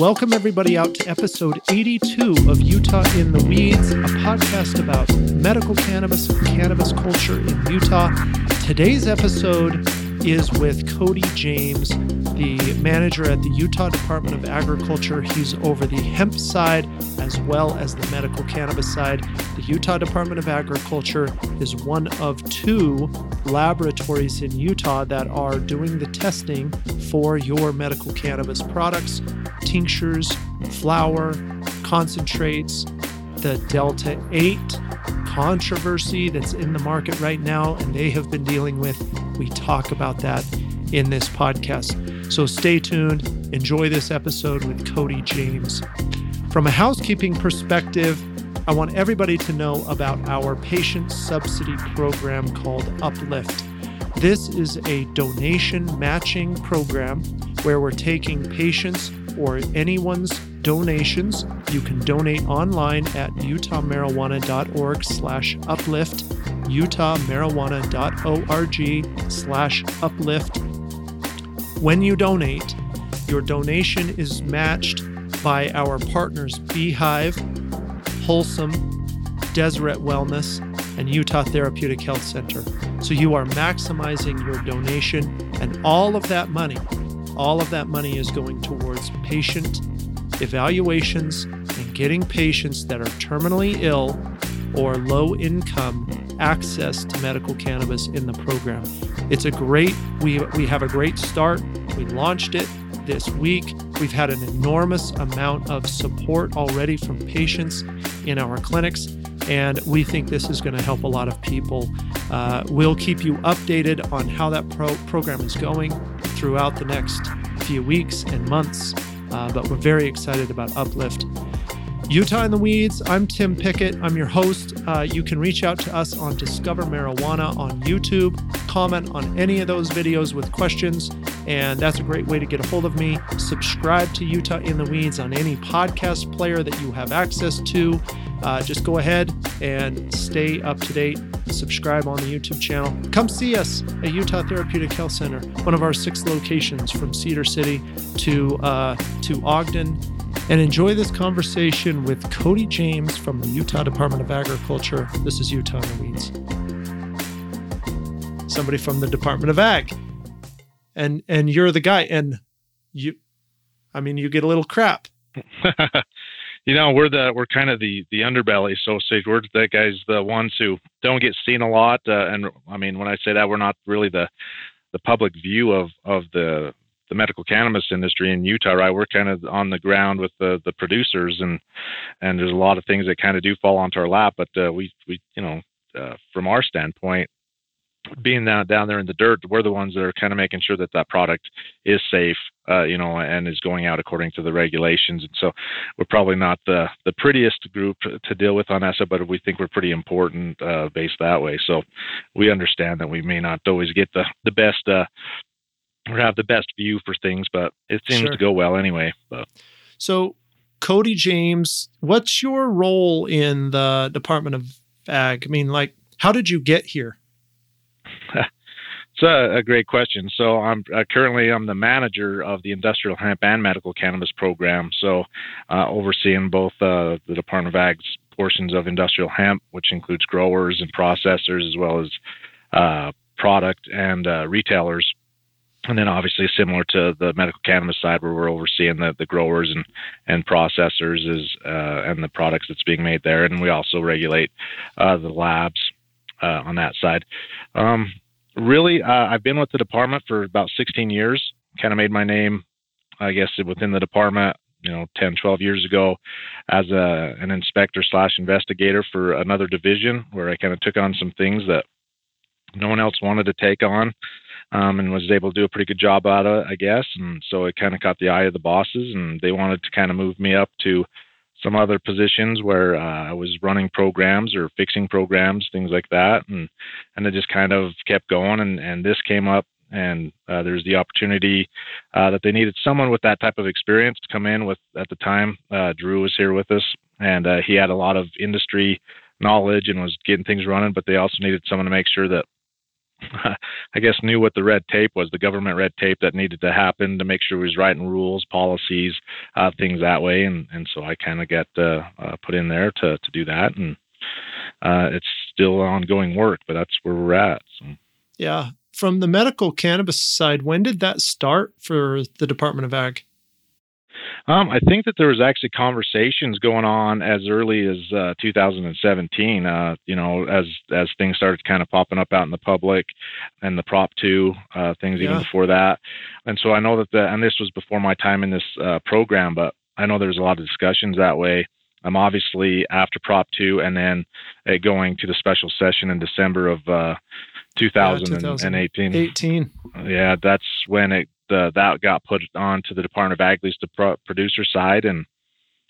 Welcome, everybody, out to episode 82 of Utah in the Weeds, a podcast about medical cannabis and cannabis culture in Utah. Today's episode is with Cody James, the manager at the Utah Department of Agriculture. He's over the hemp side as well as the medical cannabis side. The Utah Department of Agriculture is one of two laboratories in Utah that are doing the testing for your medical cannabis products, tinctures, flower, concentrates, the Delta 8 controversy that's in the market right now and they have been dealing with. We talk about that in this podcast. So stay tuned. Enjoy this episode with Cody James. From a housekeeping perspective, I want everybody to know about our patient subsidy program called Uplift. This is a donation matching program where we're taking patients or anyone's donations. You can donate online at utahmarijuana.org slash uplift, utahmarijuana.org slash uplift. When you donate, your donation is matched by our partners Beehive, Wholesome, Deseret Wellness, and Utah Therapeutic Health Center. So you are maximizing your donation, and all of that money, all of that money is going towards patient evaluations and getting patients that are terminally ill or low income access to medical cannabis in the program. It's a great we we have a great start. We launched it this week. We've had an enormous amount of support already from patients in our clinics, and we think this is going to help a lot of people. Uh, we'll keep you updated on how that pro- program is going throughout the next few weeks and months, uh, but we're very excited about Uplift. Utah in the Weeds. I'm Tim Pickett. I'm your host. Uh, you can reach out to us on Discover Marijuana on YouTube. Comment on any of those videos with questions, and that's a great way to get a hold of me. Subscribe to Utah in the Weeds on any podcast player that you have access to. Uh, just go ahead and stay up to date. Subscribe on the YouTube channel. Come see us at Utah Therapeutic Health Center, one of our six locations from Cedar City to uh, to Ogden and enjoy this conversation with Cody James from the Utah Department of Agriculture. This is Utah in the Weeds. Somebody from the Department of Ag. And and you're the guy and you I mean you get a little crap. you know, we're the we're kind of the the underbelly, so to say we're the guys the ones who don't get seen a lot uh, and I mean when I say that we're not really the the public view of of the the medical cannabis industry in Utah, right? We're kind of on the ground with the the producers, and and there's a lot of things that kind of do fall onto our lap. But uh, we we you know uh, from our standpoint, being down down there in the dirt, we're the ones that are kind of making sure that that product is safe, uh, you know, and is going out according to the regulations. And so we're probably not the the prettiest group to deal with on ESSA, but we think we're pretty important uh, based that way. So we understand that we may not always get the the best uh, or have the best view for things, but it seems sure. to go well anyway. But. So, Cody James, what's your role in the Department of Ag? I mean, like, how did you get here? It's a, a, great question. So, I'm uh, currently I'm the manager of the industrial hemp and medical cannabis program. So, uh, overseeing both uh, the Department of Ag's portions of industrial hemp, which includes growers and processors, as well as uh, product and uh, retailers and then obviously similar to the medical cannabis side where we're overseeing the, the growers and, and processors is uh, and the products that's being made there and we also regulate the labs uh, on that side um, really uh, i've been with the department for about 16 years kind of made my name i guess within the department you know 10 12 years ago as a, an inspector slash investigator for another division where i kind of took on some things that no one else wanted to take on um, and was able to do a pretty good job out of it, I guess. And so it kind of caught the eye of the bosses, and they wanted to kind of move me up to some other positions where uh, I was running programs or fixing programs, things like that, and and it just kind of kept going. And and this came up, and uh, there's the opportunity uh, that they needed someone with that type of experience to come in with. At the time, uh, Drew was here with us, and uh, he had a lot of industry knowledge and was getting things running, but they also needed someone to make sure that I guess knew what the red tape was, the government red tape that needed to happen to make sure we was writing rules, policies, uh, things that way, and and so I kind of got uh, uh, put in there to to do that, and uh, it's still ongoing work, but that's where we're at. So. Yeah, from the medical cannabis side, when did that start for the Department of Ag? Um, I think that there was actually conversations going on as early as uh, 2017. Uh, you know, as as things started kind of popping up out in the public, and the Prop Two uh, things yeah. even before that. And so I know that the and this was before my time in this uh, program, but I know there's a lot of discussions that way. I'm um, obviously after Prop Two, and then uh, going to the special session in December of uh, 2018. 18. Yeah, that's when it the that got put on to the Department of Ag, the pro- producer side, and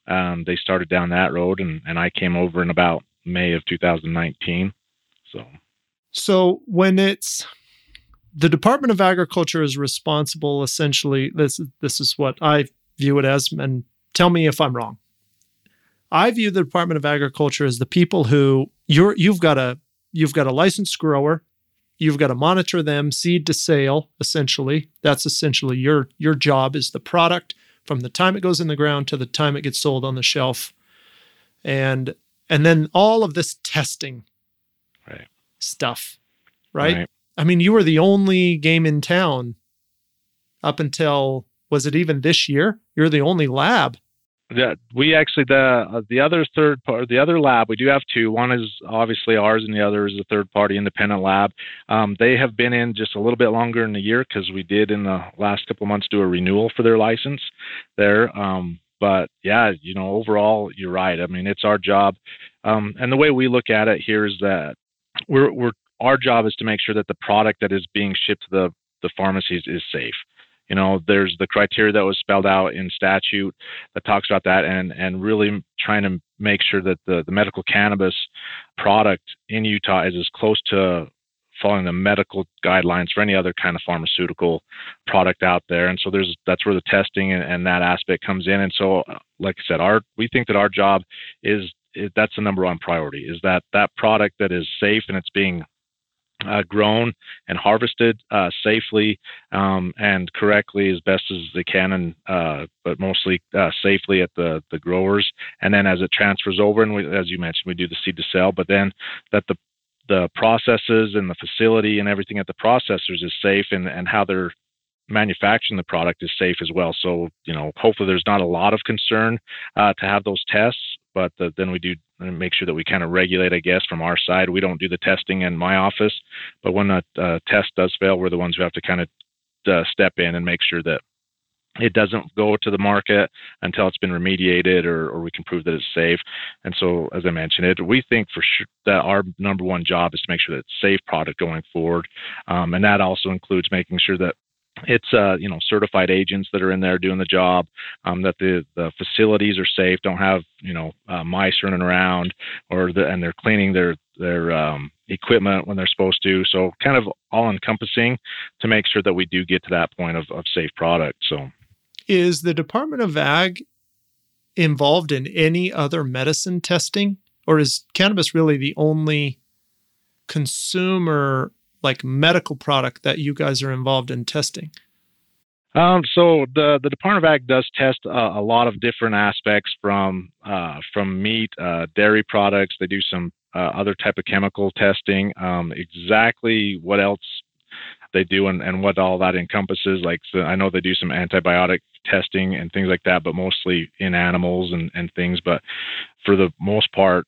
um, they started down that road, and, and I came over in about May of 2019. So, so when it's the Department of Agriculture is responsible, essentially. This this is what I view it as, and tell me if I'm wrong. I view the Department of Agriculture as the people who you're you've got a you've got a licensed grower You've got to monitor them seed to sale, essentially. That's essentially your your job is the product from the time it goes in the ground to the time it gets sold on the shelf. And and then all of this testing right. stuff. Right? right? I mean, you were the only game in town up until was it even this year? You're the only lab that we actually the uh, the other third part the other lab we do have two. One is obviously ours and the other is a third party independent lab. Um, they have been in just a little bit longer in the year because we did in the last couple months do a renewal for their license there. Um, but yeah you know overall you're right. I mean it's our job. Um, and the way we look at it here is that we're, we're our job is to make sure that the product that is being shipped to the the pharmacies is safe you know there's the criteria that was spelled out in statute that talks about that and and really trying to make sure that the, the medical cannabis product in utah is as close to following the medical guidelines for any other kind of pharmaceutical product out there. And so there's that's where the testing and, and that aspect comes in. And so like i said our we think that our job is, is that's the number one priority is that that product that is safe and it's being uh, grown and harvested uh, safely um, and correctly as best as they can, and uh, but mostly uh, safely at the the growers. And then as it transfers over, and we, as you mentioned, we do the seed to sell, but then that the the processes and the facility and everything at the processors is safe, and and how they're manufacturing the product is safe as well. So you know, hopefully there's not a lot of concern uh, to have those tests, but the, then we do make sure that we kind of regulate, I guess, from our side. We don't do the testing in my office, but when a uh, test does fail, we're the ones who have to kind of uh, step in and make sure that it doesn't go to the market until it's been remediated or, or we can prove that it's safe. And so, as I mentioned, it we think for sure that our number one job is to make sure that it's safe product going forward, um, and that also includes making sure that it's uh, you know certified agents that are in there doing the job um, that the, the facilities are safe don't have you know uh, mice running around or the, and they're cleaning their their um, equipment when they're supposed to. So kind of all encompassing to make sure that we do get to that point of, of safe product so. Is the department of ag involved in any other medicine testing? Or is cannabis really the only consumer like medical product that you guys are involved in testing? Um, so the the Department of Ag does test uh, a lot of different aspects from uh, from meat, uh, dairy products. They do some uh, other type of chemical testing. Um, exactly what else they do and, and what all that encompasses. Like so I know they do some antibiotic testing and things like that, but mostly in animals and, and things. But for the most part,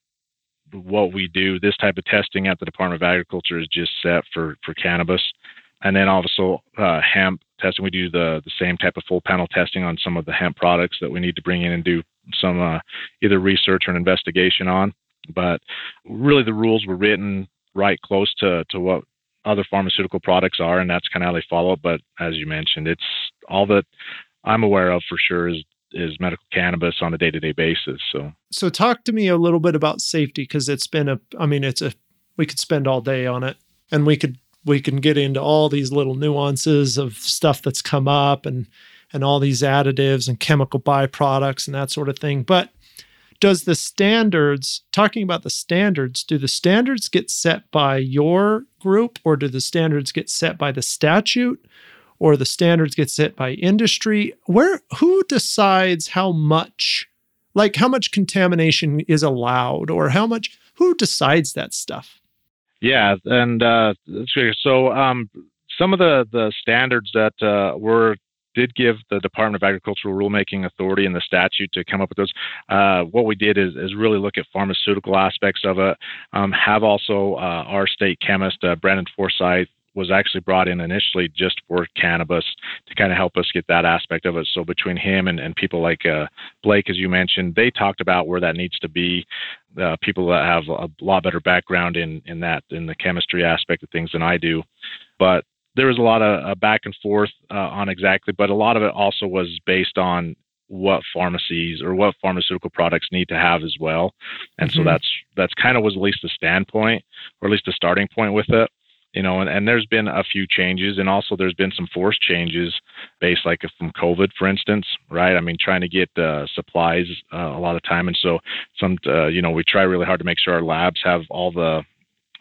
what we do, this type of testing at the Department of Agriculture is just set for, for cannabis. And then also uh, hemp testing, we do the, the same type of full panel testing on some of the hemp products that we need to bring in and do some uh, either research or an investigation on. But really, the rules were written right close to, to what other pharmaceutical products are, and that's kind of how they follow it. But as you mentioned, it's all that I'm aware of for sure is is medical cannabis on a day-to-day basis so. So talk to me a little bit about safety because it's been a i mean it's a we could spend all day on it and we could we can get into all these little nuances of stuff that's come up and and all these additives and chemical byproducts and that sort of thing but does the standards talking about the standards do the standards get set by your group or do the standards get set by the statute or the standards get set by industry where who decides how much like how much contamination is allowed or how much who decides that stuff yeah and uh so um some of the the standards that uh, were did give the Department of Agricultural rulemaking authority and the statute to come up with those. Uh, what we did is, is really look at pharmaceutical aspects of it. Um, have also uh, our state chemist uh, Brandon Forsyth was actually brought in initially just for cannabis to kind of help us get that aspect of it. So between him and, and people like uh, Blake, as you mentioned, they talked about where that needs to be. Uh, people that have a lot better background in in that in the chemistry aspect of things than I do, but there was a lot of uh, back and forth uh, on exactly, but a lot of it also was based on what pharmacies or what pharmaceutical products need to have as well. And mm-hmm. so that's that's kind of was at least the standpoint or at least the starting point with it. You know, and, and there's been a few changes and also there's been some forced changes based like from COVID, for instance, right? I mean, trying to get uh, supplies uh, a lot of time. And so some, uh, you know, we try really hard to make sure our labs have all the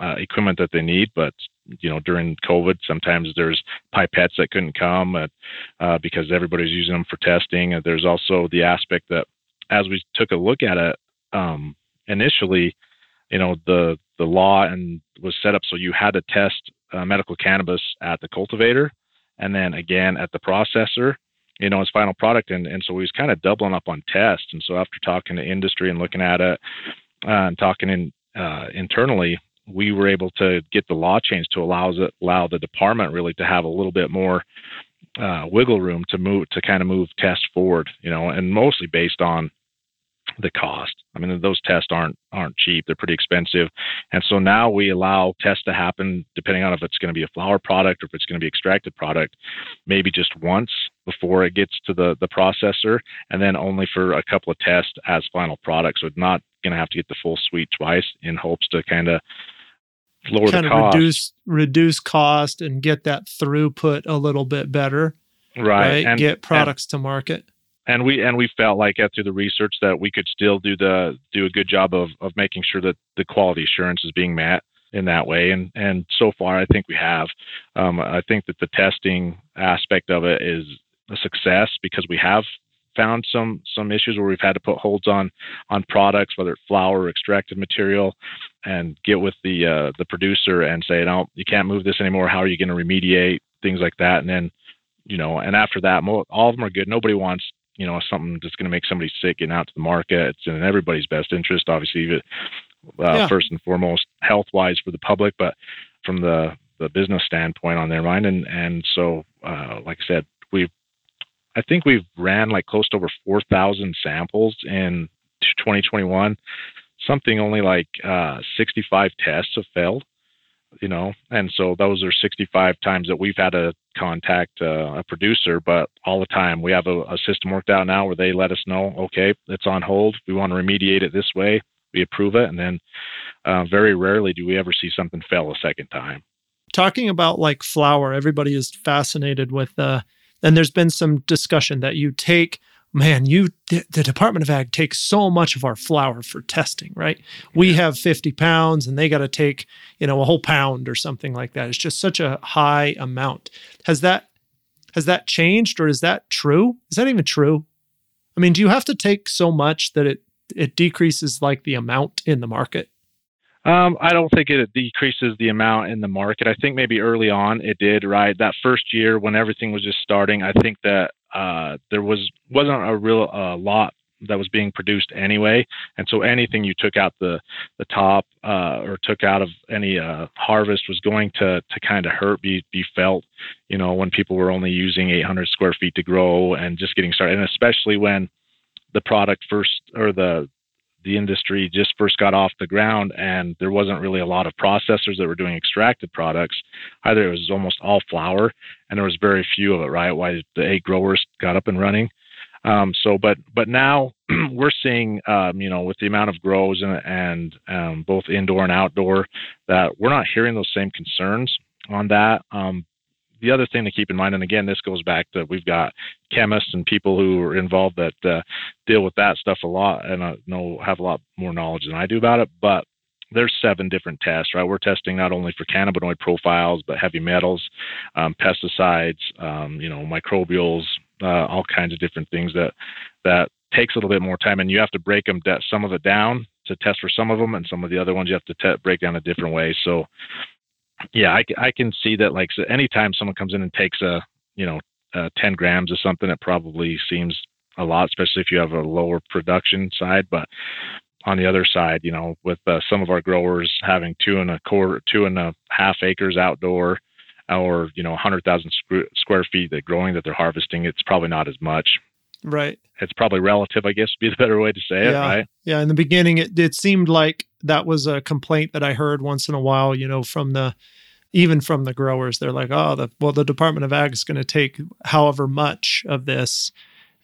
uh, equipment that they need, but you know during COVID, sometimes there's pipettes that couldn't come uh, uh, because everybody's using them for testing. And there's also the aspect that as we took a look at it um, initially, you know the the law and was set up so you had to test uh, medical cannabis at the cultivator and then again at the processor you know, as final product. And, and so we was kind of doubling up on tests. And so after talking to industry and looking at it uh, and talking in, uh, internally, we were able to get the law changed to allow the, allow the department really to have a little bit more uh, wiggle room to move to kind of move tests forward, you know, and mostly based on the cost. I mean, those tests aren't aren't cheap; they're pretty expensive, and so now we allow tests to happen depending on if it's going to be a flower product or if it's going to be extracted product, maybe just once before it gets to the the processor, and then only for a couple of tests as final product. So it's not going to have to get the full suite twice in hopes to kind of lower kind the cost. reduce reduce cost and get that throughput a little bit better. Right, right? And, get products and, to market. And we and we felt like after the research that we could still do the do a good job of of making sure that the quality assurance is being met in that way. And and so far, I think we have. Um, I think that the testing aspect of it is a success because we have found some some issues where we've had to put holds on on products, whether it's flower or extracted material, and get with the uh, the producer and say, no, you can't move this anymore. How are you going to remediate things like that? And then, you know, and after that, all of them are good. Nobody wants you know something that's going to make somebody sick and out to the market. It's in everybody's best interest, obviously, uh, yeah. first and foremost, health wise for the public, but from the the business standpoint on their mind. And and so, uh, like I said, we've I think we've ran like close to over 4,000 samples in 2021. Something only like uh, 65 tests have failed, you know, and so those are 65 times that we've had to contact uh, a producer, but all the time we have a, a system worked out now where they let us know, okay, it's on hold. We want to remediate it this way. We approve it, and then uh, very rarely do we ever see something fail a second time. Talking about like flower everybody is fascinated with uh, and there's been some discussion that you take man you the department of ag takes so much of our flower for testing right? We have 50 pounds and they got to take you know a whole pound or something like that. It's just such a high amount. Has that has that changed or is that true? Is that even true? I mean do you have to take so much that it it decreases like the amount in the market? Um, I don't think it decreases the amount in the market. I think maybe early on it did, right? That first year when everything was just starting, I think that uh, there was wasn't a real uh, lot that was being produced anyway, and so anything you took out the the top uh, or took out of any uh, harvest was going to to kind of hurt, be be felt, you know, when people were only using 800 square feet to grow and just getting started, and especially when the product first or the the industry just first got off the ground and there wasn't really a lot of processors that were doing extracted products. Either it was almost all flower and there was very few of it, right? Why the egg growers got up and running. Um, so, but but now we're seeing, um, you know, with the amount of grows and, and um, both indoor and outdoor, that we're not hearing those same concerns on that. Um, the other thing to keep in mind, and again, this goes back to we've got chemists and people who are involved that uh, deal with that stuff a lot and uh, know have a lot more knowledge than I do about it. But there's seven different tests, right? We're testing not only for cannabinoid profiles, but heavy metals, um, pesticides, um, you know, microbials, uh, all kinds of different things that that takes a little bit more time, and you have to break them some of it down to test for some of them, and some of the other ones you have to te- break down a different way. So, yeah, I, I can see that. Like, so anytime someone comes in and takes a you know uh, 10 grams of something, it probably seems a lot, especially if you have a lower production side. But on the other side, you know, with uh, some of our growers having two and a quarter, two and a half acres outdoor, or you know, 100,000 square feet that growing that they're harvesting, it's probably not as much. Right. It's probably relative, I guess, would be the better way to say it. Yeah. Right. Yeah. In the beginning, it it seemed like that was a complaint that I heard once in a while. You know, from the even from the growers, they're like, "Oh, the well, the Department of Ag is going to take however much of this,"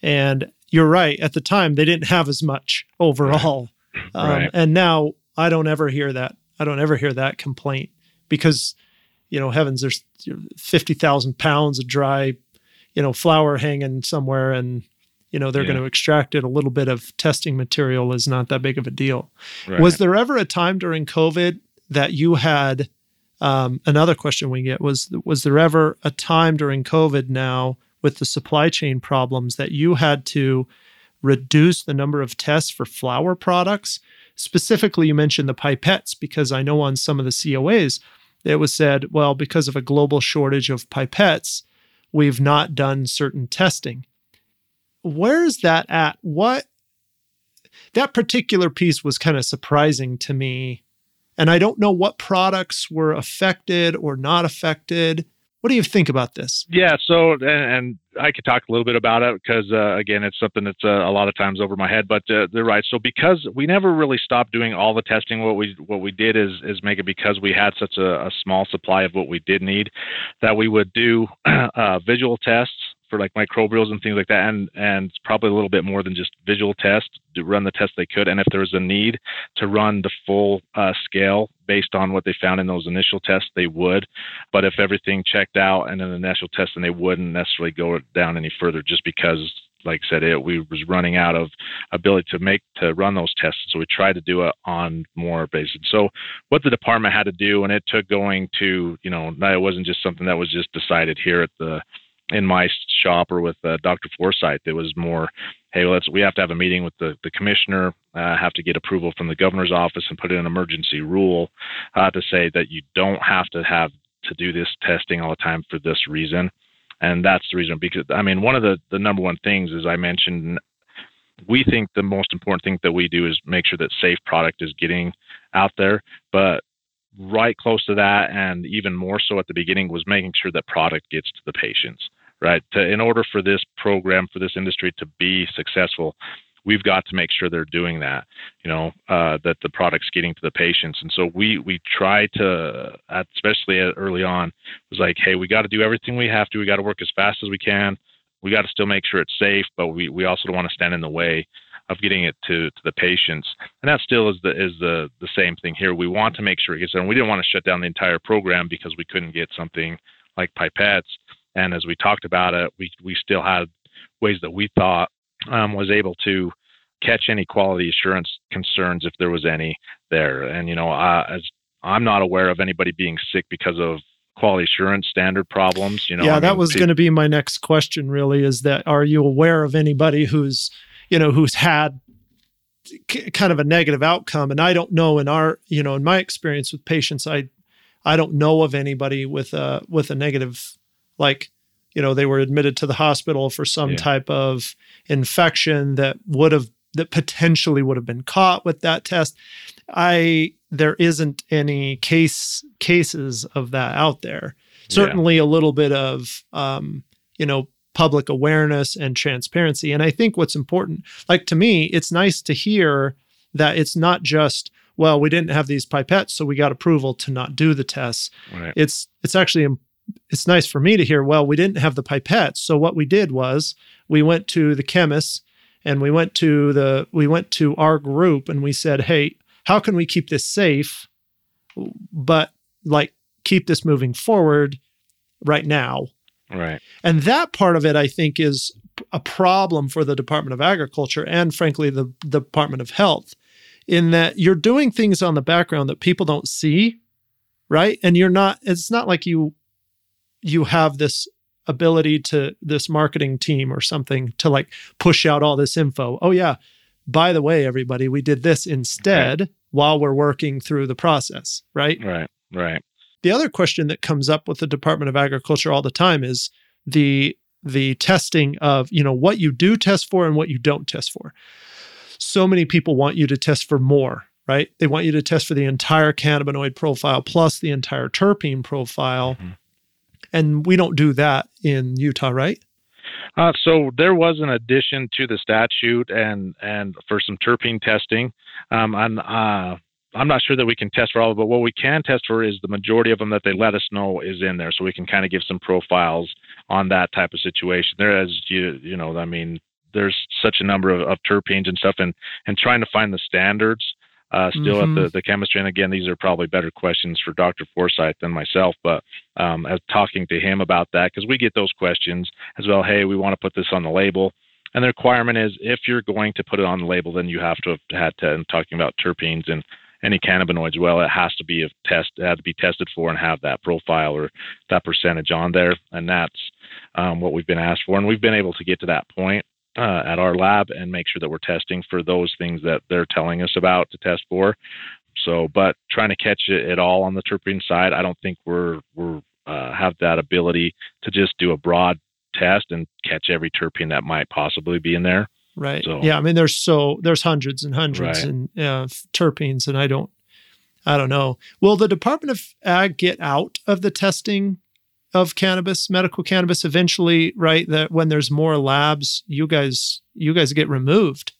and you're right. At the time, they didn't have as much overall. Um, right. And now I don't ever hear that. I don't ever hear that complaint because, you know, heavens, there's 50,000 pounds of dry, you know, flower hanging somewhere and, you know, they're yeah. going to extract it. A little bit of testing material is not that big of a deal. Right. Was there ever a time during COVID that you had, um, another question we get was, was there ever a time during COVID now with the supply chain problems that you had to reduce the number of tests for flour products. Specifically, you mentioned the pipettes because I know on some of the COAs it was said, well, because of a global shortage of pipettes, we've not done certain testing. Where is that at? What that particular piece was kind of surprising to me. And I don't know what products were affected or not affected. What do you think about this? Yeah, so and, and I could talk a little bit about it because uh, again, it's something that's uh, a lot of times over my head. But uh, they're right. So because we never really stopped doing all the testing, what we what we did is is make it because we had such a, a small supply of what we did need that we would do uh, visual tests for like microbials and things like that, and and probably a little bit more than just visual tests to run the tests they could, and if there was a need to run the full uh, scale based on what they found in those initial tests, they would. But if everything checked out and in the initial test, then they wouldn't necessarily go down any further, just because like I said, it we was running out of ability to make to run those tests. So we tried to do it on more basis. So what the department had to do, and it took going to, you know, it wasn't just something that was just decided here at the in my shop or with uh, Dr. Forsyth. It was more, hey, let's we have to have a meeting with the the commissioner, uh, have to get approval from the governor's office, and put in an emergency rule uh, to say that you don't have to have to do this testing all the time for this reason. And that's the reason because I mean one of the the number one things is I mentioned we think the most important thing that we do is make sure that safe product is getting out there, but right close to that and even more so at the beginning was making sure that product gets to the patients right? To, in order for this program, for this industry to be successful, we've got to make sure they're doing that, you know, uh, that the product's getting to the patients. And so we we try to, especially early on, was like, hey, we got to do everything we have to. We got to work as fast as we can. We got to still make sure it's safe, but we, we also don't want to stand in the way of getting it to, to the patients. And that still is the is the the same thing here. We want to make sure it gets there. We didn't want to shut down the entire program because we couldn't get something like pipettes. And as we talked about it, we, we still had ways that we thought um, was able to catch any quality assurance concerns if there was any there. And, you know, uh, as I'm not aware of anybody being sick because of quality assurance standard problems. You know, yeah, I that mean, was going to be my next question. Really, is that are you aware of anybody who's you know who's had kind of a negative outcome? And I don't know in our you know in my experience with patients, I I don't know of anybody with a with a negative like you know they were admitted to the hospital for some yeah. type of infection that would have that potentially would have been caught with that test i there isn't any case cases of that out there certainly yeah. a little bit of um, you know public awareness and transparency and i think what's important like to me it's nice to hear that it's not just well we didn't have these pipettes so we got approval to not do the tests right. it's it's actually it's nice for me to hear, well, we didn't have the pipettes. So what we did was we went to the chemists and we went to the we went to our group and we said, "Hey, how can we keep this safe but like keep this moving forward right now?" Right. And that part of it I think is a problem for the Department of Agriculture and frankly the, the Department of Health in that you're doing things on the background that people don't see, right? And you're not it's not like you you have this ability to this marketing team or something to like push out all this info. Oh yeah, by the way everybody, we did this instead right. while we're working through the process, right? Right. Right. The other question that comes up with the Department of Agriculture all the time is the the testing of, you know, what you do test for and what you don't test for. So many people want you to test for more, right? They want you to test for the entire cannabinoid profile plus the entire terpene profile. Mm-hmm. And we don't do that in Utah, right? Uh, so there was an addition to the statute and and for some terpene testing. Um, uh, I'm not sure that we can test for all but what we can test for is the majority of them that they let us know is in there. So we can kind of give some profiles on that type of situation. There, as you, you know, I mean, there's such a number of, of terpenes and stuff and, and trying to find the standards uh, still mm-hmm. at the, the chemistry. And again, these are probably better questions for Dr. Forsyth than myself, but um, as talking to him about that, because we get those questions as well. Hey, we want to put this on the label. And the requirement is if you're going to put it on the label, then you have to have had to, and talking about terpenes and any cannabinoids, well, it has to be a test, it had to be tested for and have that profile or that percentage on there. And that's um, what we've been asked for. And we've been able to get to that point uh, at our lab and make sure that we're testing for those things that they're telling us about to test for. So, but trying to catch it at all on the terpene side, I don't think we're we're uh, have that ability to just do a broad test and catch every terpene that might possibly be in there. Right. So, yeah. I mean, there's so there's hundreds and hundreds right. and uh, terpenes, and I don't, I don't know. Will the Department of Ag get out of the testing of cannabis, medical cannabis, eventually? Right. That when there's more labs, you guys, you guys get removed.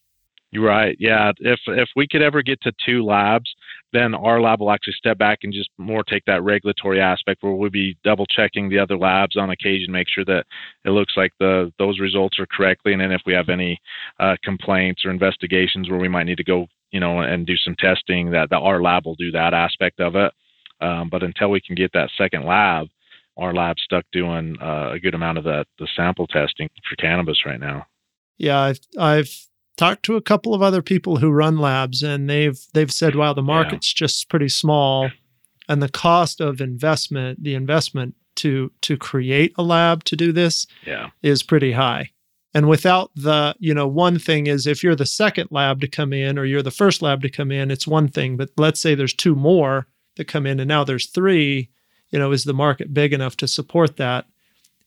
Right. Yeah. If if we could ever get to two labs, then our lab will actually step back and just more take that regulatory aspect where we'll be double checking the other labs on occasion, make sure that it looks like the those results are correctly, and then if we have any uh, complaints or investigations where we might need to go, you know, and do some testing, that, that our lab will do that aspect of it. Um, but until we can get that second lab, our lab's stuck doing uh, a good amount of that the sample testing for cannabis right now. Yeah, I've I've talked to a couple of other people who run labs and they've they've said wow the market's yeah. just pretty small and the cost of investment the investment to to create a lab to do this yeah. is pretty high and without the you know one thing is if you're the second lab to come in or you're the first lab to come in it's one thing but let's say there's two more that come in and now there's three you know is the market big enough to support that?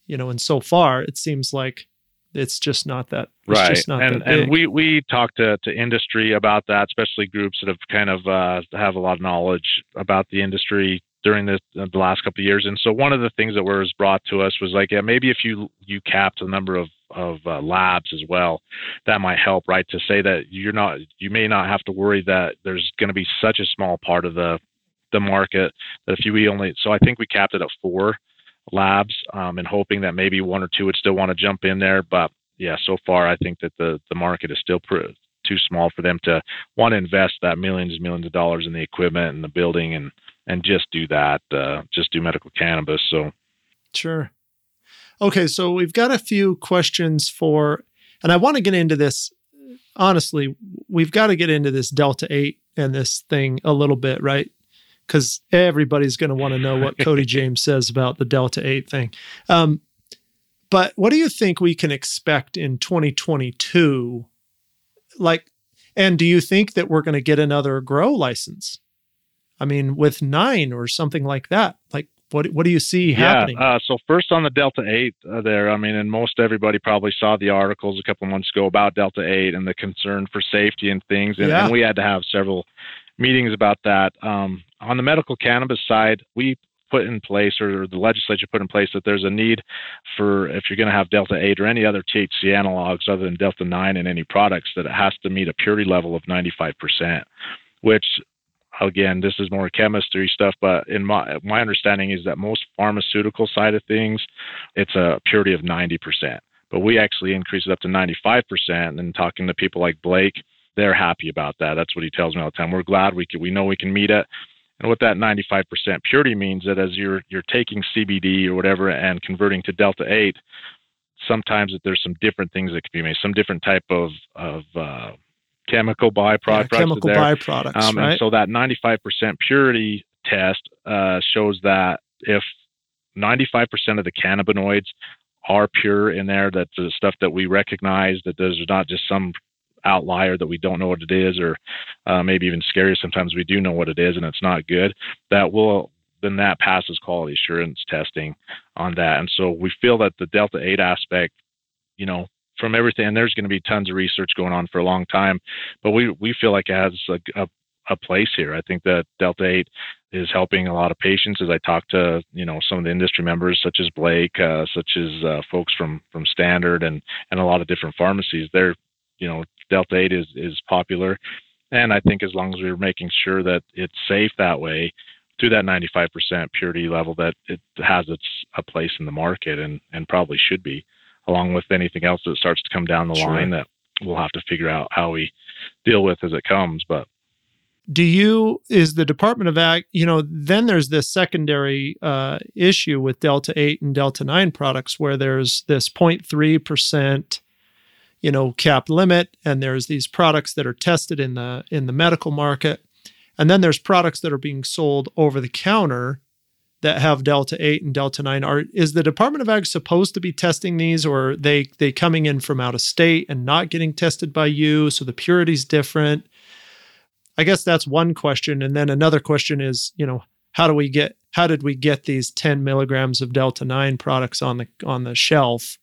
You know and so far it seems like it's just not that right. not and and we we talk to, to industry about that especially groups that have kind of uh, have a lot of knowledge about the industry during the, the last couple of years. And so one of the things that was brought to us was like yeah maybe if you you capped the number of of uh, labs as well that might help right? To say that you're not you may not have to worry that there's going to be such a small part of the the market that if you only so i think we capped it at four labs um, and hoping that maybe one or two would still want to jump in there. But yeah, so far I think that the the market is still pr- too small for them to want to invest that millions and millions of dollars in the equipment and the building and and just do that, uh, just do medical cannabis. So sure. Okay, so we've got a few questions for, and I want to get into this. Honestly, we've got to get into this Delta 8 and this thing a little bit, right? Because everybody's going to want to know what Cody James says about the Delta 8 thing. Um, but what do you think we can expect in 2022? Like, and do you think that we're going to get another grow license? I mean, with nine or something like that. Like, what what do you see happening? Yeah. Uh, so first on the Delta Eight, uh, there. I mean, and most everybody probably saw the articles a couple months ago about Delta Eight and the concern for safety and things, and, yeah. and we had to have several meetings about that. Um, on the medical cannabis side, we put in place, or the legislature put in place, that there's a need for if you're going to have Delta 8 or any other THC analogs other than Delta 9 in any products, that it has to meet a purity level of 95%, which again, this is more chemistry stuff, but in my my understanding is that most pharmaceutical side of things, it's a purity of 90%. But we actually increase it up to 95%. And talking to people like Blake, they're happy about that. That's what he tells me all the time. We're glad we can, we know we can meet it. And what that 95% purity means that as you're you're taking CBD or whatever and converting to delta 8, sometimes that there's some different things that can be made, some different type of of uh, chemical byproducts. Yeah, chemical byproducts, um, right? And so that 95% purity test uh, shows that if 95% of the cannabinoids are pure in there, that the stuff that we recognize, that there's not just some outlier that we don't know what it is, or uh, maybe even scary. Sometimes we do know what it is and it's not good. That will then that passes quality assurance testing on that. And so we feel that the Delta 8 aspect, you know, from everything, and there's going to be tons of research going on for a long time, but we, we feel like it has a, a, a place here. I think that Delta 8 is helping a lot of patients as I talk to, you know, some of the industry members such as Blake, uh, such as uh, folks from, from Standard and, and a lot of different pharmacies. They're, you know, Delta 8 is, is popular. And I think as long as we're making sure that it's safe that way, through that 95% purity level that it has its a place in the market and, and probably should be, along with anything else that starts to come down the sure. line that we'll have to figure out how we deal with as it comes. But do you is the Department of Ag, you know, then there's this secondary uh, issue with Delta 8 and Delta 9 products where there's this 0.3% you know cap limit and there's these products that are tested in the in the medical market. And then there's products that are being sold over the counter that have delta 8 and delta 9 are is the department of ag supposed to be testing these or they they coming in from out of state and not getting tested by you so the purity's different? I guess that's one question. And then another question is you know how do we get how did we get these 10 milligrams of delta 9 products on the on the shelf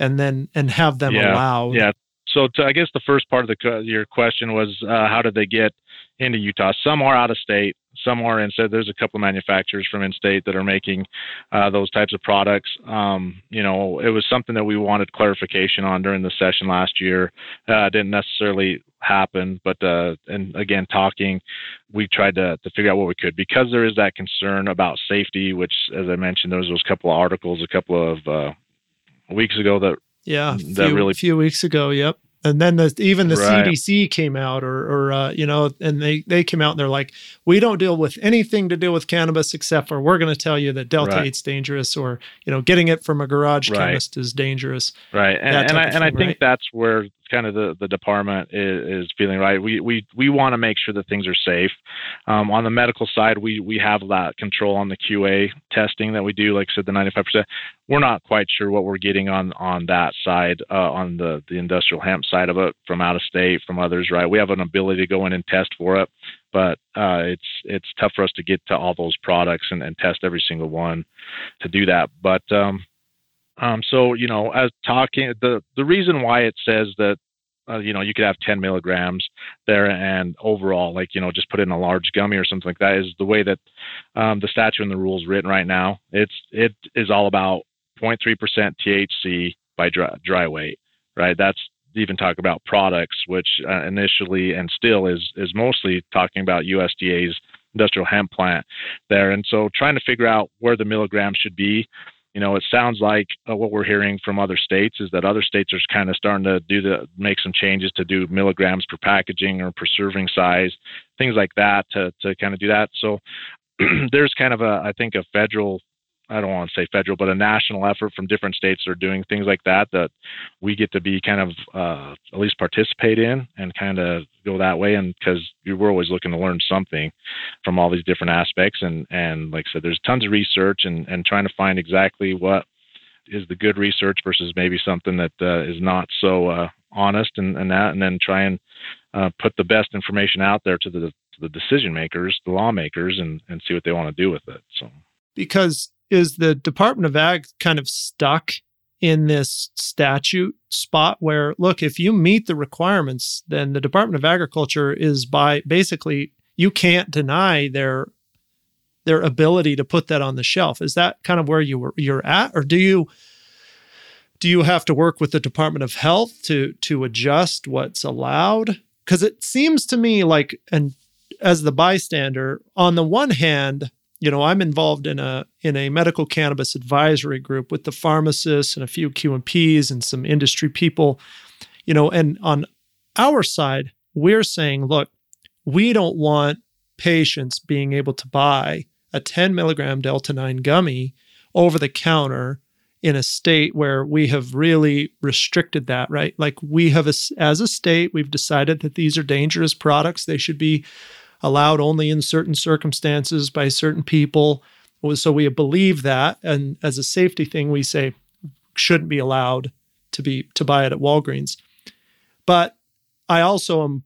and then and have them yeah, allowed yeah so to, i guess the first part of the your question was uh, how did they get into Utah. Some are out of state, some are in state. There's a couple of manufacturers from in state that are making uh, those types of products. Um, you know, it was something that we wanted clarification on during the session last year. Uh, didn't necessarily happen, but uh, and again, talking, we tried to, to figure out what we could because there is that concern about safety, which, as I mentioned, there was those couple of articles a couple of uh, weeks ago that yeah, that few, really few weeks ago. Yep and then the, even the right. CDC came out, or, or uh, you know, and they they came out and they're like, we don't deal with anything to do with cannabis except for we're going to tell you that Delta right. 8's dangerous, or you know, getting it from a garage right. chemist is dangerous. Right, and and I, and I think that's where kind of the, the department is, is feeling right. We we we want to make sure that things are safe. Um, on the medical side, we we have that control on the QA testing that we do. Like I said, the 95%. We're not quite sure what we're getting on on that side, uh, on the the industrial hemp side of it, from out of state, from others. Right, we have an ability to go in and test for it, but uh, it's it's tough for us to get to all those products and, and test every single one to do that. But um, um, so you know, as talking the the reason why it says that uh, you know you could have 10 milligrams there and overall like you know just put in a large gummy or something like that is the way that um, the statute and the rules written right now. It's it is all about 0.3% THC by dry, dry weight, right? That's even talk about products, which uh, initially and still is is mostly talking about USDA's industrial hemp plant there, and so trying to figure out where the milligrams should be you know, it sounds like uh, what we're hearing from other states is that other states are kind of starting to do the make some changes to do milligrams per packaging or per serving size, things like that to to kind of do that. So there's kind of a I think a federal I don't want to say federal, but a national effort from different states that are doing things like that that we get to be kind of uh, at least participate in and kind of go that way. And because we're always looking to learn something from all these different aspects, and and like I said, there's tons of research and and trying to find exactly what is the good research versus maybe something that uh, is not so uh, honest and, and that, and then try and uh, put the best information out there to the to the decision makers, the lawmakers, and and see what they want to do with it. So because is the Department of Ag kind of stuck in this statute spot where look if you meet the requirements then the Department of Agriculture is by basically you can't deny their their ability to put that on the shelf. Is that kind of where you were you're at? Or do you do you have to work with the Department of Health to to adjust what's allowed? Cuz it seems to me like and as the bystander on the one hand you know, I'm involved in a in a medical cannabis advisory group with the pharmacists and a few QMPs and some industry people, you know, and on our side, we're saying, look, we don't want patients being able to buy a 10 milligram Delta 9 gummy over the counter in a state where we have really restricted that, right? Like we have, as a state, we've decided that these are dangerous products. They should be allowed only in certain circumstances by certain people. So we believe that, and as a safety thing, we say shouldn't be allowed to be to buy it at Walgreens. But I also am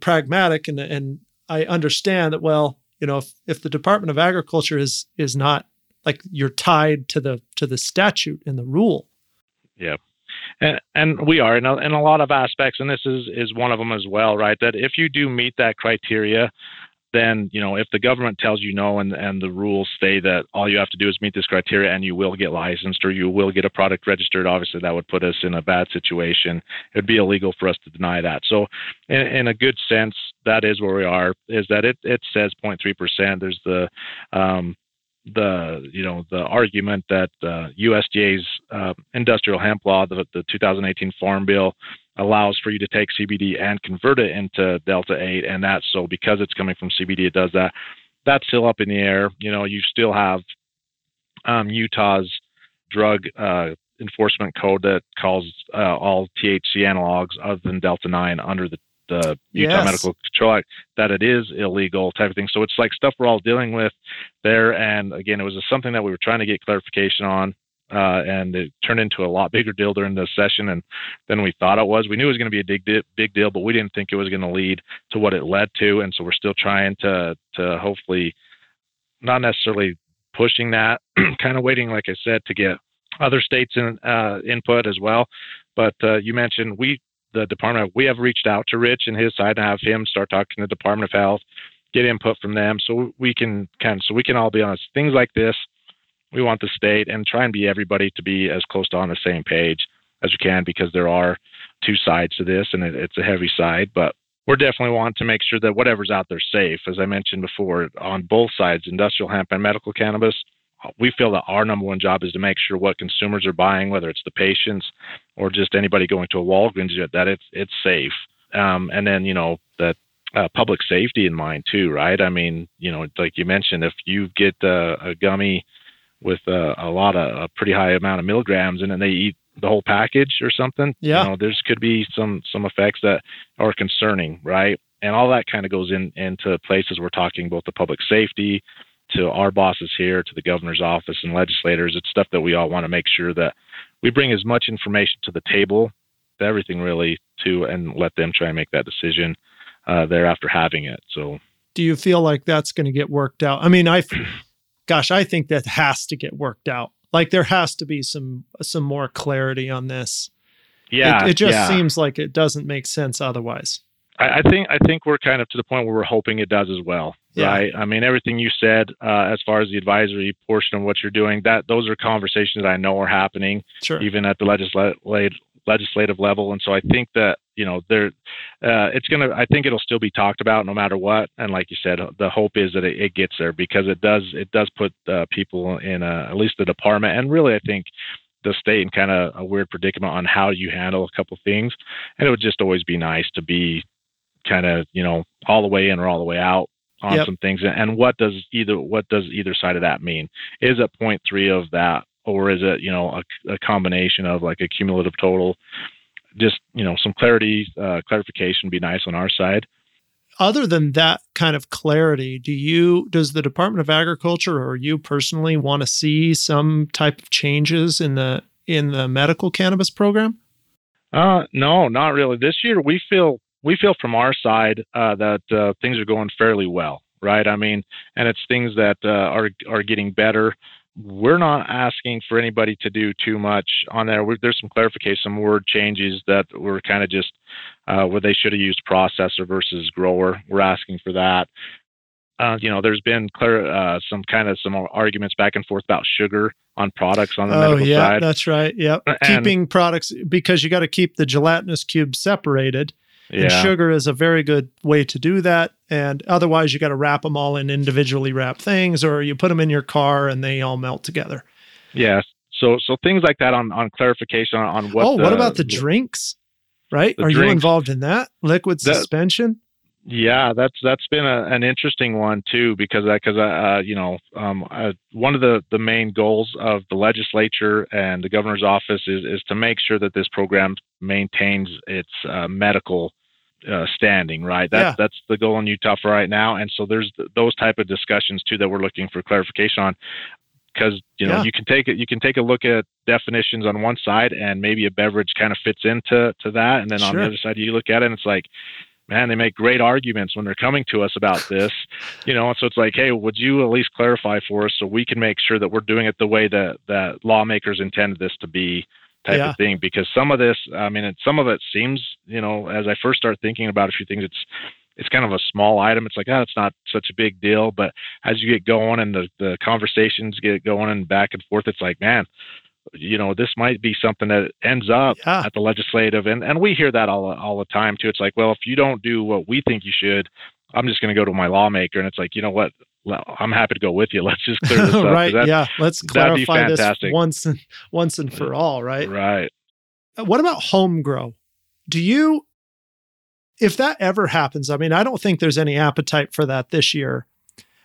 pragmatic and and I understand that well, you know, if, if the Department of Agriculture is is not like you're tied to the to the statute and the rule. Yeah. And, and we are in a, in a lot of aspects, and this is, is one of them as well, right? That if you do meet that criteria, then you know if the government tells you no and and the rules say that all you have to do is meet this criteria and you will get licensed or you will get a product registered obviously that would put us in a bad situation. It would be illegal for us to deny that. So in, in a good sense that is where we are is that it it says 0.3% there's the um, the you know the argument that uh, USDA's uh, industrial hemp law, the, the 2018 Farm Bill, allows for you to take CBD and convert it into Delta 8, and that's so because it's coming from CBD, it does that. That's still up in the air. You know, you still have um, Utah's drug uh, enforcement code that calls uh, all THC analogs other than Delta 9 under the the Utah yes. Medical Control Act that it is illegal type of thing. So it's like stuff we're all dealing with there. And again, it was something that we were trying to get clarification on. Uh, and it turned into a lot bigger deal during the session and than we thought it was. We knew it was going to be a big big deal, but we didn't think it was going to lead to what it led to. And so we're still trying to to hopefully not necessarily pushing that, kind of waiting, like I said, to get other states in uh, input as well. But uh, you mentioned we the department. We have reached out to Rich and his side and have him start talking to the Department of Health, get input from them, so we can kind of so we can all be honest. Things like this, we want the state and try and be everybody to be as close to on the same page as we can because there are two sides to this and it, it's a heavy side, but we're definitely want to make sure that whatever's out there safe. As I mentioned before, on both sides, industrial hemp and medical cannabis we feel that our number one job is to make sure what consumers are buying, whether it's the patients or just anybody going to a Walgreens, that it's it's safe. Um, and then you know that uh, public safety in mind too, right? I mean, you know, like you mentioned, if you get uh, a gummy with uh, a lot of a pretty high amount of milligrams, and then they eat the whole package or something, yeah, you know, there's could be some some effects that are concerning, right? And all that kind of goes in into places we're talking both the public safety, to our bosses here, to the governor's office and legislators. It's stuff that we all want to make sure that we bring as much information to the table, everything really, to and let them try and make that decision uh, there after having it. So, do you feel like that's going to get worked out? I mean, I, gosh, I think that has to get worked out. Like there has to be some some more clarity on this. Yeah, it, it just yeah. seems like it doesn't make sense otherwise. I, I think I think we're kind of to the point where we're hoping it does as well yeah. right? I mean, everything you said uh, as far as the advisory portion of what you're doing, that those are conversations that I know are happening, sure. even at the legislative legislative level. And so I think that you know there, uh, it's gonna. I think it'll still be talked about no matter what. And like you said, the hope is that it, it gets there because it does. It does put uh, people in a, at least the department, and really, I think the state in kind of a weird predicament on how you handle a couple things. And it would just always be nice to be kind of you know all the way in or all the way out on yep. some things. And what does either what does either side of that mean? Is it point three of that or is it you know a, a combination of like a cumulative total? Just you know some clarity uh, clarification be nice on our side. Other than that kind of clarity do you does the department of agriculture or you personally want to see some type of changes in the in the medical cannabis program? Uh no not really. This year we feel we feel from our side uh, that uh, things are going fairly well, right? I mean, and it's things that uh, are are getting better. We're not asking for anybody to do too much on there. We're, there's some clarification, some word changes that were kind of just uh, where they should have used processor versus grower. We're asking for that. Uh, you know, there's been clear, uh, some kind of some arguments back and forth about sugar on products on the oh, medical yeah, side. that's right. Yep. And, Keeping products because you got to keep the gelatinous cubes separated. Yeah. And sugar is a very good way to do that. And otherwise, you got to wrap them all in individually wrapped things, or you put them in your car and they all melt together. Yes. So, so things like that on on clarification on, on what. Oh, the, what about the drinks? Right? The Are drinks, you involved in that liquid suspension? Yeah, that's that's been a, an interesting one too because because uh, uh, you know um, uh, one of the the main goals of the legislature and the governor's office is is to make sure that this program maintains its uh, medical uh, standing. Right, that's yeah. that's the goal in Utah for right now, and so there's th- those type of discussions too that we're looking for clarification on because you know yeah. you can take it you can take a look at definitions on one side and maybe a beverage kind of fits into to that and then sure. on the other side you look at it and it's like man, they make great arguments when they're coming to us about this, you know. So it's like, hey, would you at least clarify for us so we can make sure that we're doing it the way that that lawmakers intended this to be, type yeah. of thing? Because some of this, I mean, it, some of it seems, you know, as I first start thinking about a few things, it's it's kind of a small item. It's like, oh, it's not such a big deal. But as you get going and the, the conversations get going and back and forth, it's like, man, you know, this might be something that ends up yeah. at the legislative, and and we hear that all all the time too. It's like, well, if you don't do what we think you should, I'm just going to go to my lawmaker, and it's like, you know what? I'm happy to go with you. Let's just clear this up. right? yeah. Let's clarify this once and once and for all. Right. Right. Uh, what about home grow? Do you, if that ever happens? I mean, I don't think there's any appetite for that this year,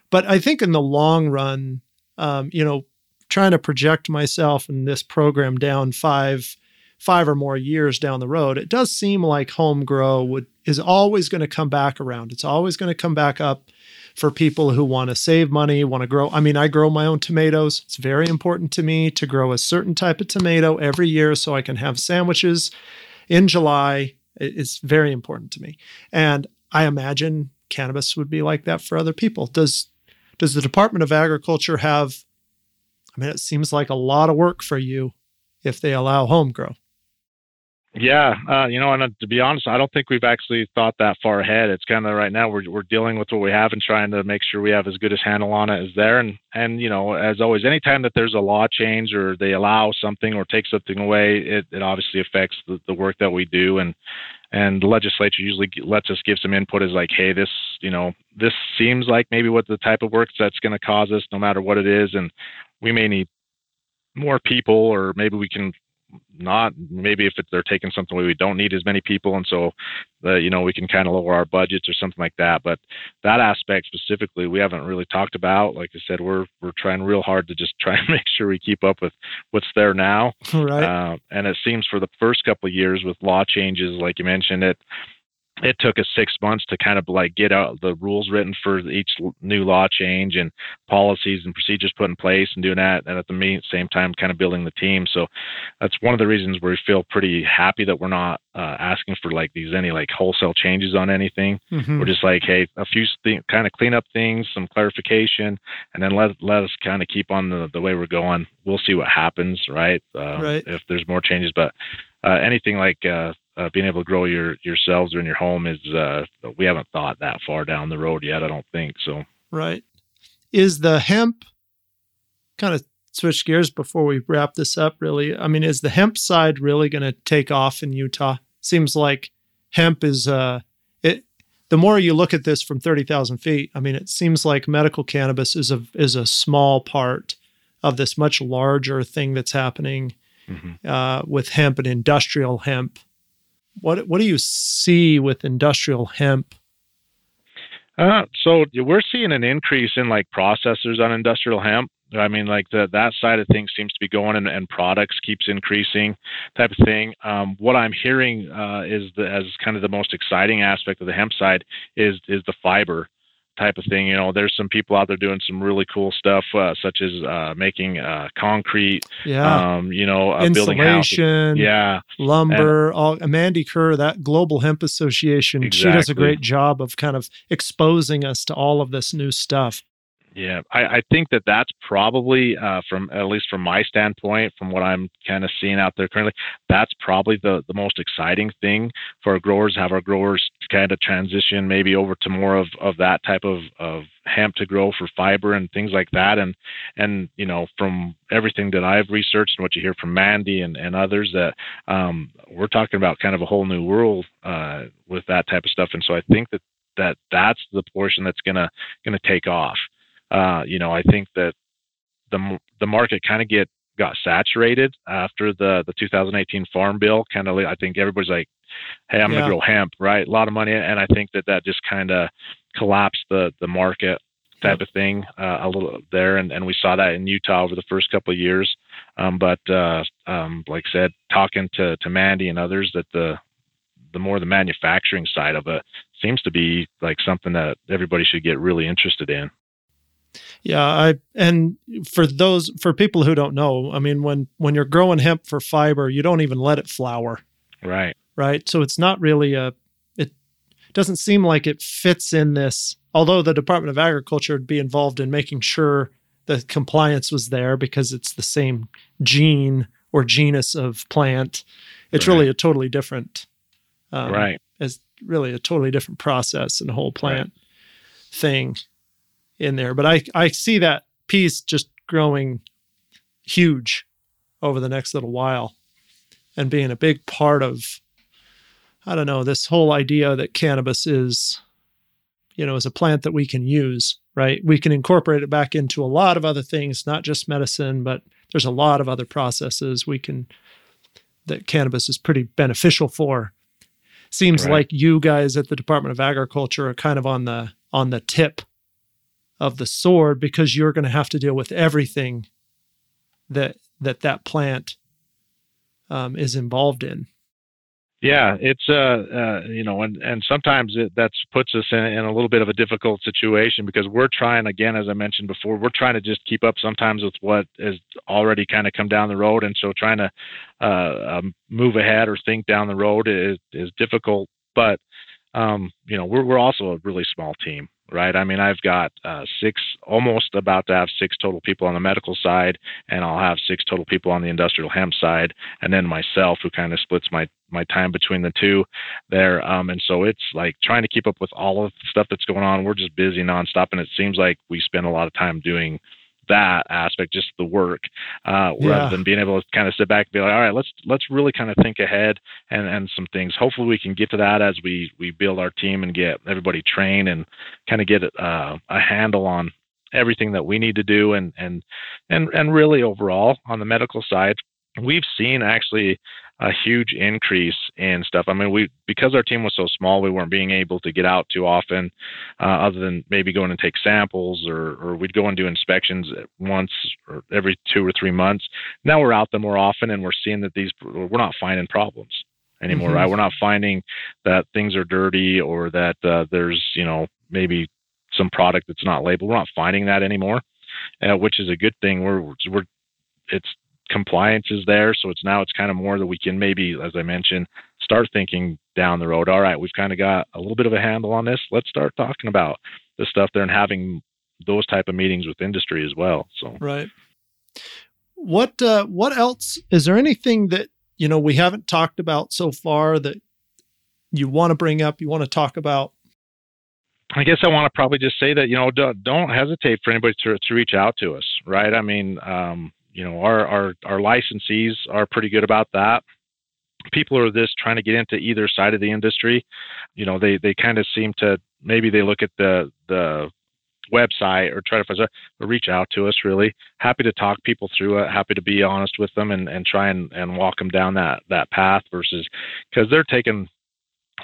but I think in the long run, um, you know, trying to project myself in this program down five five or more years down the road, it does seem like home grow would is always going to come back around. It's always going to come back up for people who want to save money, want to grow. I mean, I grow my own tomatoes. It's very important to me to grow a certain type of tomato every year so I can have sandwiches in July. It's very important to me. And I imagine cannabis would be like that for other people. Does does the Department of Agriculture have I mean, it seems like a lot of work for you if they allow home grow. Yeah, uh, you know, and uh, to be honest, I don't think we've actually thought that far ahead. It's kind of right now we're we're dealing with what we have and trying to make sure we have as good a handle on it as there. And and you know, as always, anytime that there's a law change or they allow something or take something away, it, it obviously affects the, the work that we do. And and the legislature usually lets us give some input as like, hey, this you know, this seems like maybe what the type of work that's going to cause us, no matter what it is, and we may need more people, or maybe we can not. Maybe if they're taking something away we don't need as many people and so uh, you know we can kind of lower our budgets or something like that. But that aspect specifically we haven't really talked about. Like i said we're we're trying real hard to just try and make sure we keep up with what's there now. Right. Uh, and it seems for the first couple of years with law changes like you mentioned it it took us six months to kind of like get out the rules written for each new law change and policies and procedures put in place and doing that and at the same time kind of building the team so that's one of the reasons we feel pretty happy that we're not uh, asking for like these any like wholesale changes on anything mm-hmm. we're just like hey a few th- kind of clean up things some clarification and then let, let us kind of keep on the, the way we're going we'll see what happens right, uh, right. if there's more changes but uh, anything like uh, uh, being able to grow your yourselves or in your home is uh, we haven't thought that far down the road yet. I don't think so. Right. Is the hemp kind of switch gears before we wrap this up? Really, I mean, is the hemp side really going to take off in Utah? Seems like hemp is uh, it. The more you look at this from thirty thousand feet, I mean, it seems like medical cannabis is a is a small part of this much larger thing that's happening mm-hmm. uh, with hemp and industrial hemp what what do you see with industrial hemp? Uh, so we're seeing an increase in like processors on industrial hemp. I mean, like the, that side of things seems to be going, and, and products keeps increasing, type of thing. Um, what I'm hearing uh, is the, as kind of the most exciting aspect of the hemp side is is the fiber type of thing. You know, there's some people out there doing some really cool stuff, uh, such as uh, making uh, concrete. Yeah. Um, you know, uh, building. Yeah. Lumber. And, all, Mandy Kerr, that Global Hemp Association, exactly. she does a great job of kind of exposing us to all of this new stuff. Yeah, I, I, think that that's probably, uh, from at least from my standpoint, from what I'm kind of seeing out there currently, that's probably the, the most exciting thing for our growers. Have our growers kind of transition maybe over to more of, of that type of, of hemp to grow for fiber and things like that. And and you know from everything that I've researched and what you hear from Mandy and, and others that um, we're talking about kind of a whole new world uh, with that type of stuff. And so I think that that that's the portion that's gonna gonna take off. Uh, you know, I think that the the market kind of get got saturated after the the 2018 Farm Bill. Kind of, I think everybody's like, "Hey, I'm yeah. gonna grow hemp," right? A lot of money, and I think that that just kind of collapsed the the market type yep. of thing uh, a little there, and, and we saw that in Utah over the first couple of years. Um, but uh, um, like I said, talking to to Mandy and others, that the the more the manufacturing side of it seems to be like something that everybody should get really interested in. Yeah, I and for those for people who don't know, I mean when when you're growing hemp for fiber, you don't even let it flower. Right. Right. So it's not really a it doesn't seem like it fits in this although the Department of Agriculture would be involved in making sure the compliance was there because it's the same gene or genus of plant. It's right. really a totally different um, right. It's really a totally different process and whole plant right. thing in there. But I I see that piece just growing huge over the next little while and being a big part of I don't know this whole idea that cannabis is you know is a plant that we can use right we can incorporate it back into a lot of other things not just medicine but there's a lot of other processes we can that cannabis is pretty beneficial for seems right. like you guys at the Department of Agriculture are kind of on the on the tip of the sword because you're going to have to deal with everything that that that plant um, is involved in. Yeah, it's uh, uh you know, and and sometimes it that puts us in, in a little bit of a difficult situation because we're trying again, as I mentioned before, we're trying to just keep up sometimes with what has already kind of come down the road, and so trying to uh, um, move ahead or think down the road is is difficult. But um, you know, we're we're also a really small team, right? I mean, I've got uh, six, almost about to have six total people on the medical side, and I'll have six total people on the industrial hemp side, and then myself, who kind of splits my my time between the two there. Um, and so it's like trying to keep up with all of the stuff that's going on. We're just busy nonstop, and it seems like we spend a lot of time doing that aspect, just the work, uh, yeah. rather than being able to kind of sit back and be like, all right, let's let's really kind of think ahead and and some things. Hopefully, we can get to that as we we build our team and get everybody trained and kind of get uh, a handle on everything that we need to do and and and and really overall on the medical side we've seen actually a huge increase in stuff. I mean, we because our team was so small, we weren't being able to get out too often, uh, other than maybe going and take samples, or or we'd go and do inspections once or every two or three months. Now we're out there more often, and we're seeing that these we're not finding problems anymore, mm-hmm. right? We're not finding that things are dirty or that uh, there's you know maybe some product that's not labeled. We're not finding that anymore, uh, which is a good thing. We're we're it's compliance is there. So it's now it's kind of more that we can maybe, as I mentioned, start thinking down the road. All right, we've kind of got a little bit of a handle on this. Let's start talking about the stuff there and having those type of meetings with industry as well. So right. What uh, what else is there anything that you know we haven't talked about so far that you want to bring up? You want to talk about? I guess I want to probably just say that you know don't, don't hesitate for anybody to to reach out to us, right? I mean, um, you know, our, our, our licensees are pretty good about that. People are this trying to get into either side of the industry. You know, they, they kind of seem to maybe they look at the the website or try to find or reach out to us really happy to talk people through it happy to be honest with them and, and try and, and walk them down that that path versus because they're taking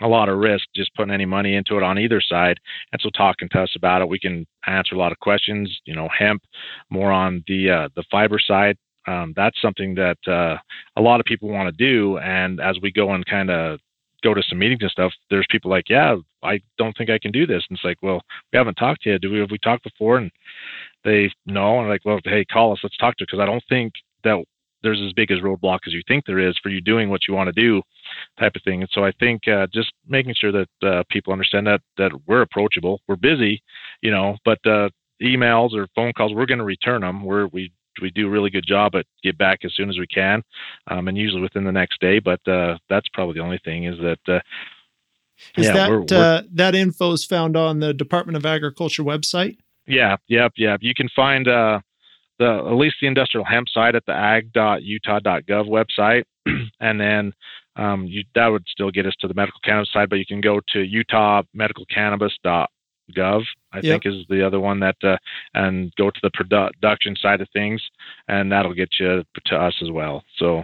a lot of risk just putting any money into it on either side. And so talking to us about it, we can answer a lot of questions. You know, hemp more on the uh, the fiber side. Um, that's something that uh, a lot of people want to do. And as we go and kind of go to some meetings and stuff, there's people like, yeah, I don't think I can do this. And it's like, well, we haven't talked you. Do we have we talked before? And they know, and like, well, hey, call us. Let's talk to. Because I don't think that there's as big as roadblock as you think there is for you doing what you want to do type of thing. And so i think uh, just making sure that uh, people understand that that we're approachable we're busy you know but uh, emails or phone calls we're going to return them we're we we do a really good job at get back as soon as we can um, and usually within the next day but uh, that's probably the only thing is that uh, is yeah, that we're, we're, uh, that info is found on the department of agriculture website? Yeah yep yep. You can find the at least the industrial hemp site at the ag.utah.gov website, and then um, you, that would still get us to the medical cannabis side. But you can go to utahmedicalcannabis.gov, i Yep. think is the other one that uh, and go to the produ- production side of things and that'll get you to us as well so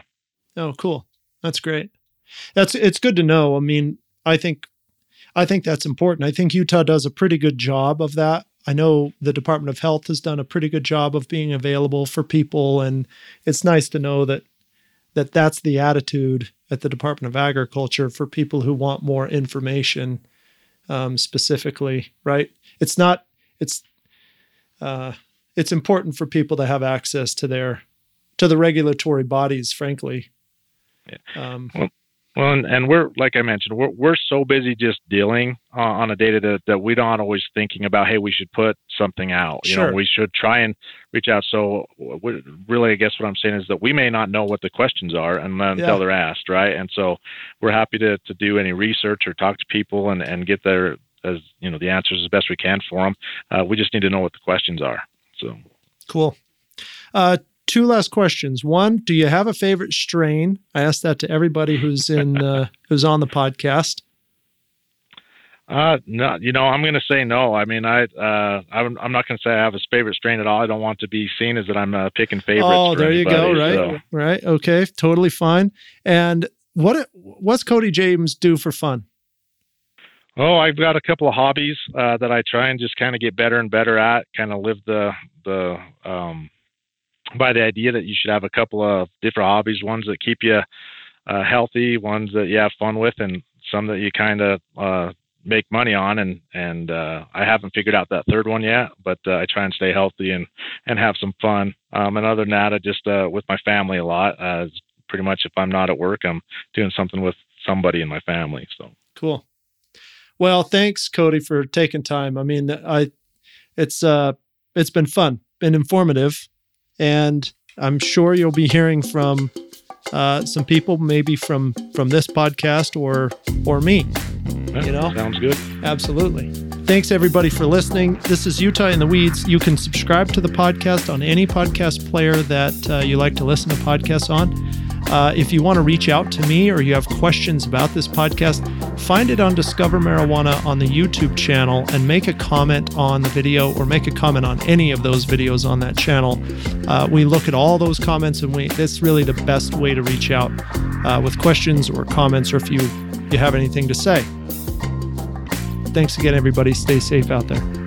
Oh, cool. That's great. That's it's good to know. I mean, I think I think that's important. I think Utah does a pretty good job of that. I know the Department of Health has done a pretty good job of being available for people and it's nice to know that that that's the attitude at the Department of Agriculture for people who want more information um, specifically, right? It's not it's uh, it's important for people to have access to their to the regulatory bodies, frankly. Um, Well, and, and we're like I mentioned, we're we're so busy just dealing uh, on a data that, that we're not always thinking about. Hey, we should put something out. You Sure. know, we should try and reach out. So, we really, I guess what I'm saying is that we may not know what the questions are until Yeah. they're asked, right? And so, we're happy to to do any research or talk to people and and get their as you know the answers as best we can for them. Uh, we just need to know what the questions are. So. Cool. Uh, two last questions. One, do you have a favorite strain? I asked that to everybody who's in uh, who's on the podcast. Uh, no, you know, I'm going to say no. I mean, I, uh, I'm, I'm not going to say I have a favorite strain at all. I don't want to be seen as that I'm uh, picking favorites. oh, there you go. Right, so- right. Okay, totally fine. And what what's Cody James do for fun? Oh, I've got a couple of hobbies uh, that I try and just kind of get better and better at. Kind of live the the um, by the idea that you should have a couple of different hobbies. Ones that keep you uh, healthy, ones that you have fun with, and some that you kind of uh, make money on. And and uh, I haven't figured out that third one yet, but uh, I try and stay healthy and and have some fun. Um, and other than that, I just uh, with my family a lot. Uh, pretty much if I'm not at work, I'm doing something with somebody in my family. So. Cool. Well, thanks, Cody, for taking time. I mean, I it's uh it's been fun, been informative, and I'm sure you'll be hearing from uh, some people, maybe from from this podcast or or me. Yeah, You know? sounds good. Absolutely. Thanks everybody for listening. This is Utah in the Weeds. You can subscribe to the podcast on any podcast player that uh, you like to listen to podcasts on. Uh, if you want to reach out to me or you have questions about this podcast, find it on Discover Marijuana on the YouTube channel and make a comment on the video or make a comment on any of those videos on that channel. Uh, we look at all those comments and we that's really the best way to reach out uh, with questions or comments or if you you have anything to say. Thanks again, everybody. Stay safe out there.